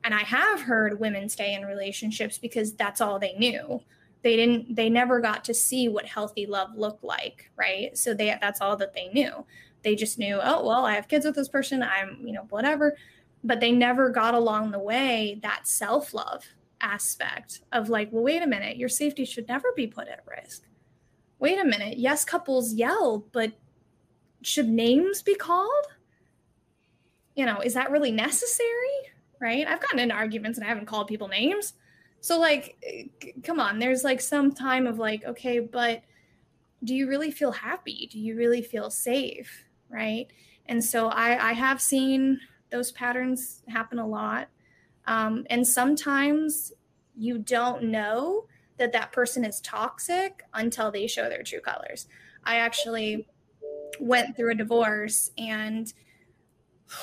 and i have heard women stay in relationships because that's all they knew they didn't they never got to see what healthy love looked like right so they that's all that they knew they just knew oh well i have kids with this person i'm you know whatever but they never got along the way that self-love aspect of like well wait a minute your safety should never be put at risk wait a minute yes couples yell but should names be called you know is that really necessary right? I've gotten into arguments and I haven't called people names. So like eh, come on, there's like some time of like okay, but do you really feel happy? Do you really feel safe, right? And so I I have seen those patterns happen a lot. Um, and sometimes you don't know that that person is toxic until they show their true colors. I actually went through a divorce and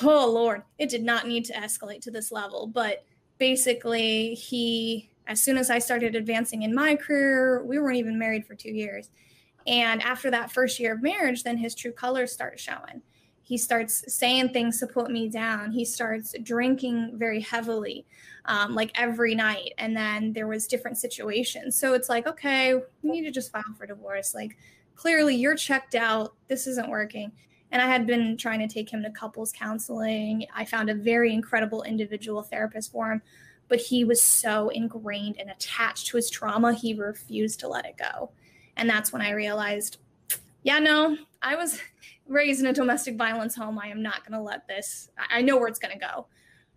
oh lord, it did not need to escalate to this level, but basically he as soon as I started advancing in my career, we weren't even married for 2 years. And after that first year of marriage, then his true colors start showing. He starts saying things to put me down. He starts drinking very heavily um, like every night. And then there was different situations. So it's like, okay, we need to just file for divorce. Like clearly you're checked out. This isn't working. And I had been trying to take him to couples counseling. I found a very incredible individual therapist for him, but he was so ingrained and attached to his trauma, he refused to let it go. And that's when I realized, yeah, no, I was raised in a domestic violence home. I am not going to let this, I know where it's going to go.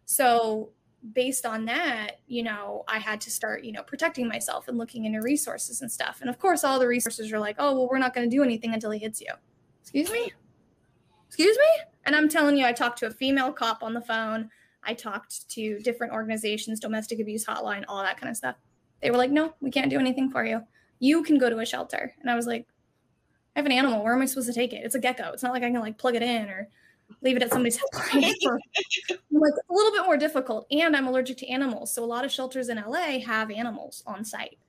So based on that, you know, I had to start, you know, protecting myself and looking into resources and stuff. And of course, all the resources are like, oh, well, we're not going to do anything until he hits you. Excuse me? Excuse me? And I'm telling you, I talked to a female cop on the phone. I talked to different organizations, domestic abuse hotline, all that kind of stuff. They were like, no, we can't do anything for you. You can go to a shelter. And I was like, I have an animal. Where am I supposed to take it? It's a gecko. It's not like I can like plug it in or leave it at somebody's house. like a little bit more difficult. And I'm allergic to animals. So a lot of shelters in LA have animals on site.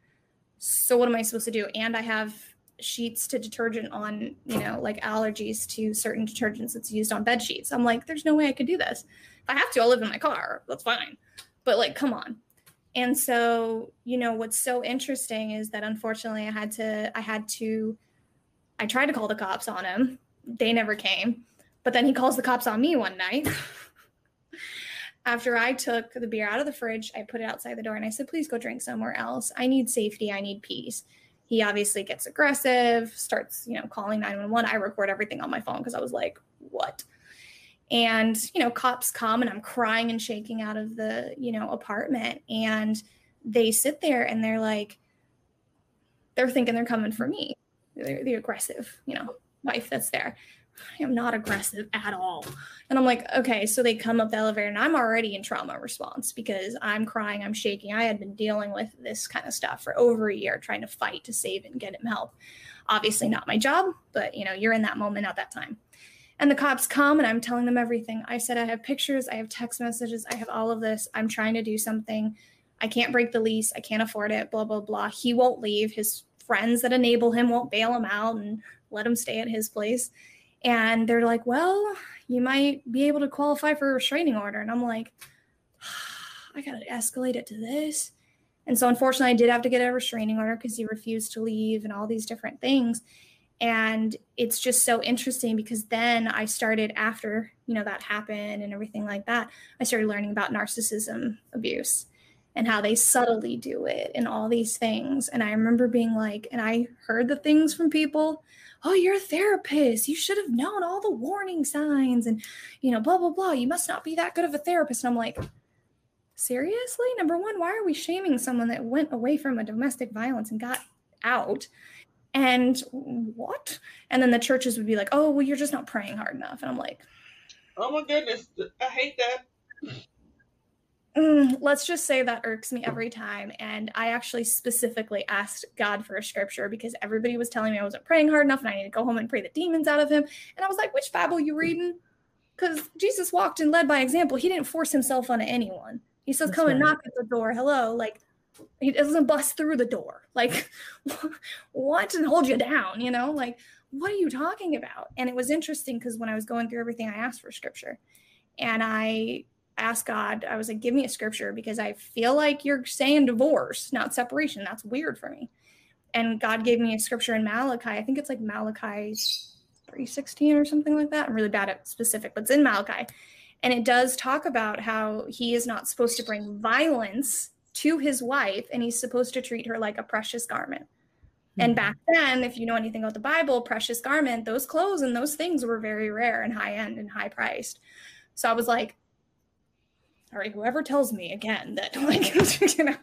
So what am I supposed to do? And I have sheets to detergent on, you know, like allergies to certain detergents that's used on bed sheets. I'm like, there's no way I could do this. If I have to, I'll live in my car. That's fine. But like, come on. And so, you know, what's so interesting is that unfortunately I had to, I had to, I tried to call the cops on him. They never came. But then he calls the cops on me one night. After I took the beer out of the fridge, I put it outside the door and I said, please go drink somewhere else. I need safety. I need peace. He obviously gets aggressive, starts, you know, calling 911. I record everything on my phone because I was like, what? And, you know, cops come and I'm crying and shaking out of the, you know, apartment. And they sit there and they're like, they're thinking they're coming for me. They're the aggressive, you know, wife that's there. I am not aggressive at all. And I'm like, okay. So they come up the elevator and I'm already in trauma response because I'm crying, I'm shaking. I had been dealing with this kind of stuff for over a year, trying to fight to save and get him help. Obviously, not my job, but you know, you're in that moment at that time. And the cops come and I'm telling them everything. I said, I have pictures, I have text messages, I have all of this. I'm trying to do something. I can't break the lease. I can't afford it, blah, blah, blah. He won't leave. His friends that enable him won't bail him out and let him stay at his place and they're like, well, you might be able to qualify for a restraining order. And I'm like, I got to escalate it to this. And so, unfortunately, I did have to get a restraining order because he refused to leave and all these different things. And it's just so interesting because then I started after, you know, that happened and everything like that. I started learning about narcissism abuse and how they subtly do it and all these things. And I remember being like, and I heard the things from people oh you're a therapist. You should have known all the warning signs and you know blah blah blah. You must not be that good of a therapist. And i'm like seriously? Number one why are we shaming someone that went away from a domestic violence and got out? And what? And then the churches would be like oh well you're just not praying hard enough. And i'm like oh my goodness. I hate that Mm, let's just say that irks me every time. And I actually specifically asked God for a scripture because everybody was telling me I wasn't praying hard enough and I need to go home and pray the demons out of him. And I was like, which Bible you reading? Because Jesus walked and led by example. He didn't force himself onto anyone. He says, That's come right. and knock at the door. Hello. Like, he doesn't bust through the door. Like, what? And hold you down, you know? Like, what are you talking about? And it was interesting because when I was going through everything, I asked for scripture. And I asked God, I was like, give me a scripture because I feel like you're saying divorce, not separation. That's weird for me. And God gave me a scripture in Malachi. I think it's like Malachi 316 or something like that. I'm really bad at specific, but it's in Malachi. And it does talk about how he is not supposed to bring violence to his wife and he's supposed to treat her like a precious garment. Mm-hmm. And back then, if you know anything about the Bible, precious garment, those clothes and those things were very rare and high end and high priced. So I was like, all right, whoever tells me again that, like, you know,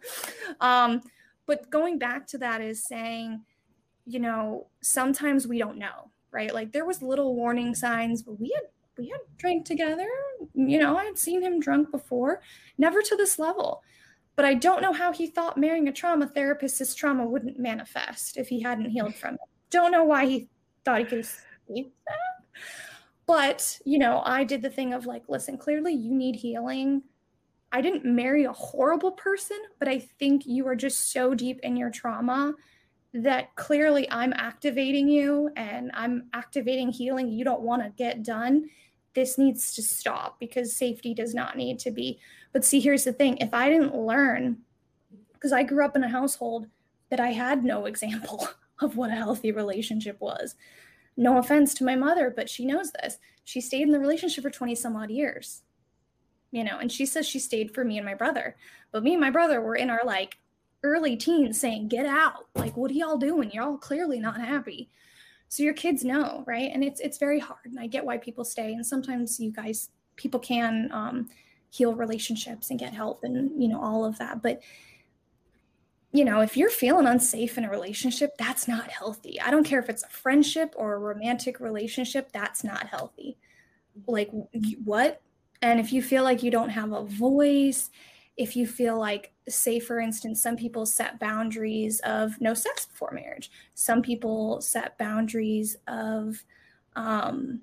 um, but going back to that is saying, you know, sometimes we don't know, right? Like there was little warning signs, but we had we had drank together. You know, I had seen him drunk before, never to this level. But I don't know how he thought marrying a trauma therapist, his trauma wouldn't manifest if he hadn't healed from it. Don't know why he thought he could escape that. But, you know, I did the thing of like, listen, clearly you need healing. I didn't marry a horrible person, but I think you are just so deep in your trauma that clearly I'm activating you and I'm activating healing you don't want to get done. This needs to stop because safety does not need to be. But see, here's the thing if I didn't learn, because I grew up in a household that I had no example of what a healthy relationship was. No offense to my mother, but she knows this. She stayed in the relationship for 20 some odd years. You know, and she says she stayed for me and my brother. But me and my brother were in our like early teens saying, get out. Like, what are y'all doing? You're all clearly not happy. So your kids know, right? And it's it's very hard. And I get why people stay. And sometimes you guys, people can um, heal relationships and get help and you know all of that. But you know, if you're feeling unsafe in a relationship, that's not healthy. I don't care if it's a friendship or a romantic relationship, that's not healthy. Like what? And if you feel like you don't have a voice, if you feel like say for instance some people set boundaries of no sex before marriage. Some people set boundaries of um,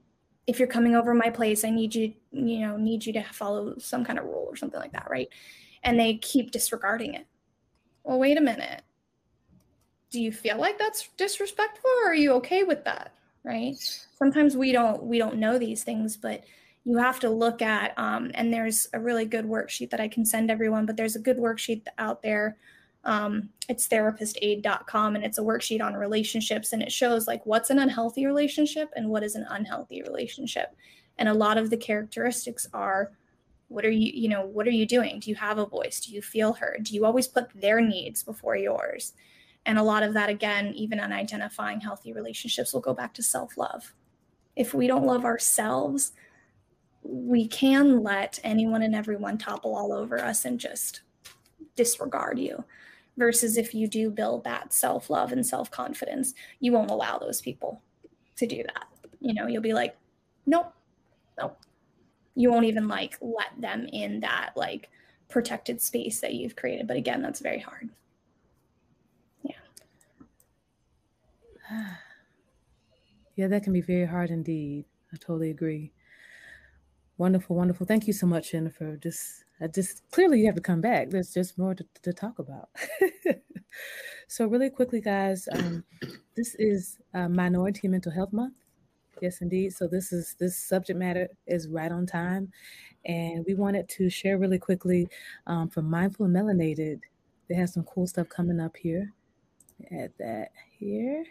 if you're coming over my place i need you you know need you to follow some kind of rule or something like that right? And they keep disregarding it. Well wait a minute. Do you feel like that's disrespectful or are you okay with that right? Sometimes we don't we don't know these things but you have to look at um, and there's a really good worksheet that i can send everyone but there's a good worksheet out there. Um, it's therapistaid.com and it's a worksheet on relationships and it shows like what's an unhealthy relationship and what is an unhealthy relationship. And a lot of the characteristics are what are you you know what are you doing? Do you have a voice? Do you feel heard? Do you always put their needs before yours? And a lot of that again even on identifying healthy relationships will go back to self-love. If we don't love ourselves we can let anyone and everyone topple all over us and just disregard you. Versus if you do build that self love and self confidence, you won't allow those people to do that. You know, you'll be like, nope, nope. You won't even like let them in that like protected space that you've created. But again, that's very hard. Yeah. Yeah, that can be very hard indeed. I totally agree. Wonderful, wonderful. Thank you so much, Jennifer. Just, I just clearly you have to come back. There's just more to, to talk about. so, really quickly, guys, um, this is uh, Minority Mental Health Month. Yes, indeed. So this is this subject matter is right on time, and we wanted to share really quickly um, from Mindful and Melanated. They have some cool stuff coming up here. Add that here.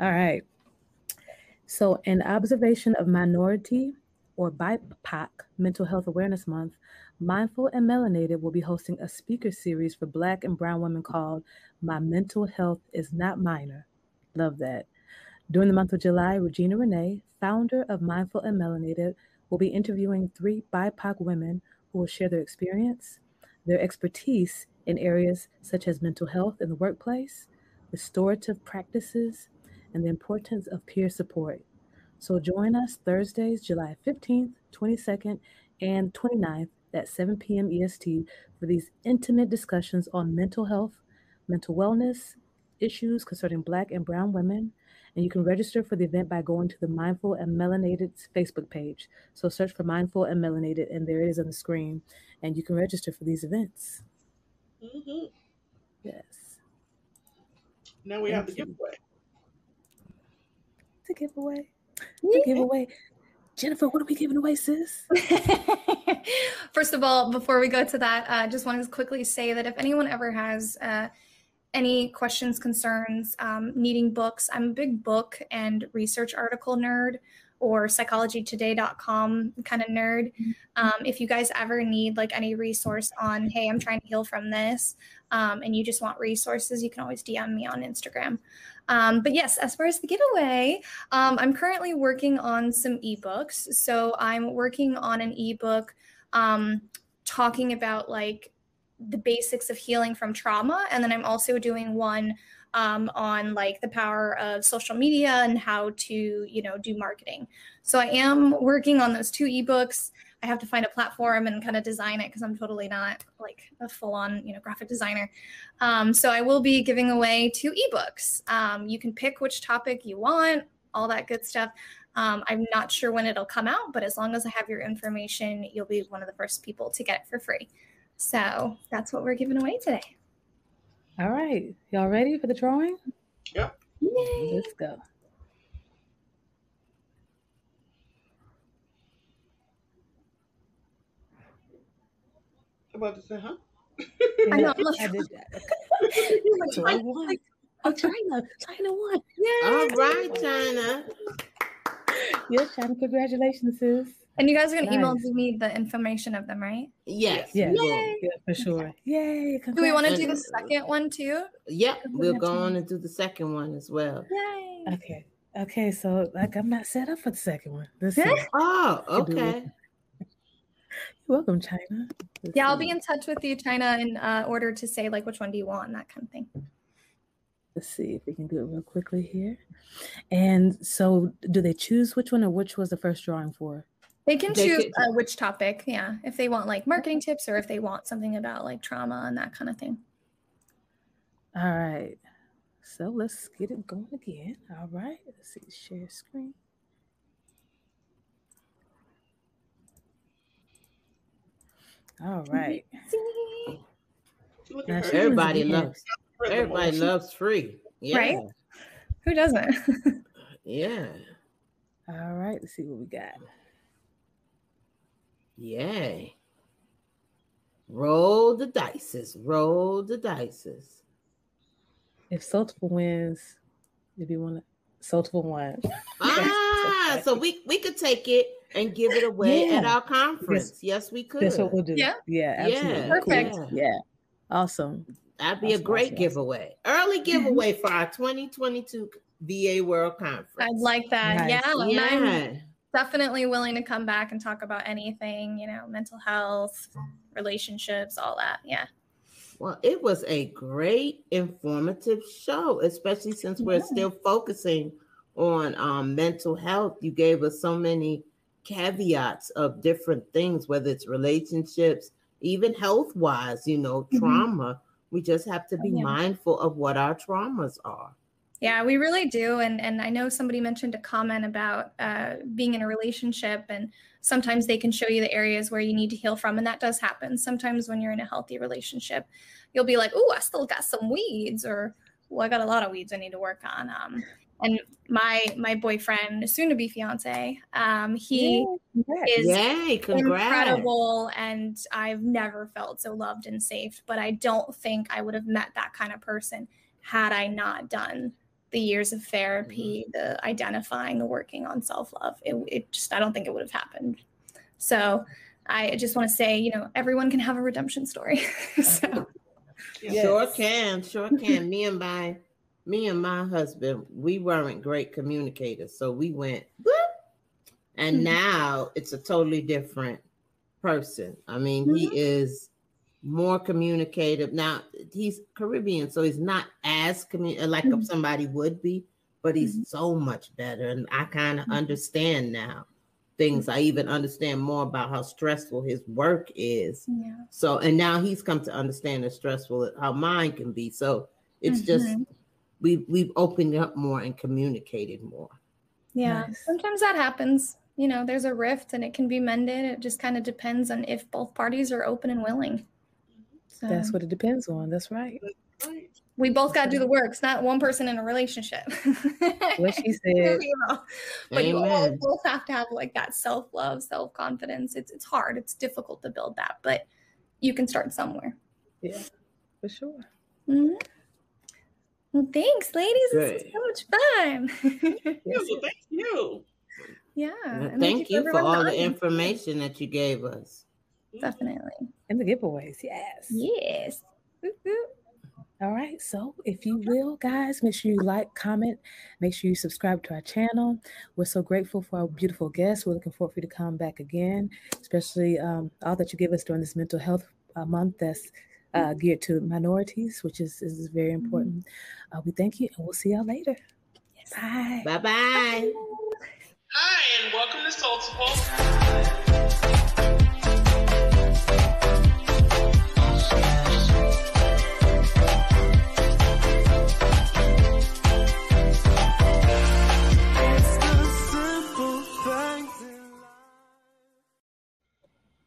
All right. So, in observation of Minority or BIPOC Mental Health Awareness Month, Mindful and Melanated will be hosting a speaker series for Black and Brown women called My Mental Health is Not Minor. Love that. During the month of July, Regina Renee, founder of Mindful and Melanated, will be interviewing three BIPOC women who will share their experience, their expertise in areas such as mental health in the workplace, restorative practices, and the importance of peer support. So join us Thursdays, July 15th, 22nd, and 29th at 7 p.m. EST for these intimate discussions on mental health, mental wellness, issues concerning Black and Brown women. And you can register for the event by going to the Mindful and Melanated Facebook page. So search for Mindful and Melanated, and there it is on the screen. And you can register for these events. Mm-hmm. Yes. Now we Thank have the giveaway to give away. To give away. Jennifer, what are we giving away, sis? First of all, before we go to that, I uh, just wanted to quickly say that if anyone ever has uh, any questions, concerns, um, needing books, I'm a big book and research article nerd or psychologytoday.com kind of nerd. Mm-hmm. Um, if you guys ever need like any resource on, hey, I'm trying to heal from this, um, and you just want resources, you can always DM me on Instagram. Um, but yes, as far as the giveaway, um, I'm currently working on some ebooks. So I'm working on an ebook um, talking about like the basics of healing from trauma. And then I'm also doing one um, on like the power of social media and how to, you know, do marketing. So I am working on those two ebooks. I have to find a platform and kind of design it because I'm totally not like a full on, you know, graphic designer. Um, so I will be giving away two ebooks. Um, you can pick which topic you want, all that good stuff. Um, I'm not sure when it'll come out, but as long as I have your information, you'll be one of the first people to get it for free. So that's what we're giving away today. All right. Y'all ready for the drawing? Yep. Yay. Let's go. about to say, huh? I know. Like, I did that. so I won. Oh, China. China won. Yeah. All right, China. Yes, China. Congratulations, sis. And you guys are gonna nice. email me the information of them, right? Yes. Yeah, yeah for sure. Yay! Do we want to do the second one too? Yep, we'll go on and do the second one as well. Yay! Okay. Okay, so like I'm not set up for the second one. This oh, okay. You're welcome, China. Let's yeah. I'll be in touch with you, China, in uh, order to say like which one do you want and that kind of thing. Let's see if we can do it real quickly here. And so, do they choose which one or which was the first drawing for? They can choose uh, which topic, yeah, if they want like marketing tips or if they want something about like trauma and that kind of thing. All right. So let's get it going again. All right. Let's see, share screen. All right. Everybody loves everybody loves free. Yeah. Right? Who doesn't? yeah. All right, let's see what we got. Yay. Roll the dices. Roll the dices. If Soulful wins, if you want to, Soulful win. Ah, so we we could take it and give it away yeah. at our conference. Yes. yes, we could. That's what we'll do. Yeah, yeah, absolutely. Yeah, perfect. Cool. Yeah, awesome. That'd be awesome, a great awesome. giveaway. Early giveaway for our 2022 VA World Conference. I'd like that. Nice. Yeah, yeah definitely willing to come back and talk about anything, you know, mental health, relationships, all that. Yeah. Well, it was a great informative show, especially since we're still focusing on um, mental health. You gave us so many caveats of different things, whether it's relationships, even health wise, you know, mm-hmm. trauma. We just have to be yeah. mindful of what our traumas are. Yeah, we really do. And and I know somebody mentioned a comment about uh, being in a relationship, and sometimes they can show you the areas where you need to heal from, and that does happen. Sometimes when you're in a healthy relationship, you'll be like, "Oh, I still got some weeds," or "Well, I got a lot of weeds I need to work on." Um, and my my boyfriend, soon to be fiance, um, he Yay. is Yay, incredible, and I've never felt so loved and safe. But I don't think I would have met that kind of person had I not done the years of therapy, mm-hmm. the identifying, the working on self love. It, it just, I don't think it would have happened. So I just want to say, you know, everyone can have a redemption story. so. Yes. Sure can, sure can. me and my me and my husband, we weren't great communicators, so we went, and mm-hmm. now it's a totally different person. I mean, mm-hmm. he is more communicative. Now he's Caribbean, so he's not as commun like mm-hmm. somebody would be, but he's mm-hmm. so much better. And I kind of mm-hmm. understand now things. I even understand more about how stressful his work is. Yeah. So and now he's come to understand how stressful how mine can be. So it's just mm-hmm. we we've opened up more and communicated more. Yeah. Nice. Sometimes that happens. You know, there's a rift and it can be mended. It just kind of depends on if both parties are open and willing. So, That's what it depends on. That's right. We both got to do the work. It's not one person in a relationship. what she said. but Amen. you all both have to have like that self love, self confidence. It's it's hard. It's difficult to build that, but you can start somewhere. Yeah, for sure. Mm-hmm. Well, thanks, ladies. This is so much fun. thank you. Yeah. Thank, thank, you, you for all the information that you gave us. Definitely. And the giveaways, yes. Yes. All right. So if you will, guys, make sure you like, comment, make sure you subscribe to our channel. We're so grateful for our beautiful guests. We're looking forward for you to come back again, especially um, all that you give us during this mental health uh, month that's uh, geared to minorities, which is, is very mm-hmm. important. Uh, we thank you and we'll see y'all later. Yes. Bye. Bye bye. Hi, and welcome to Soulful.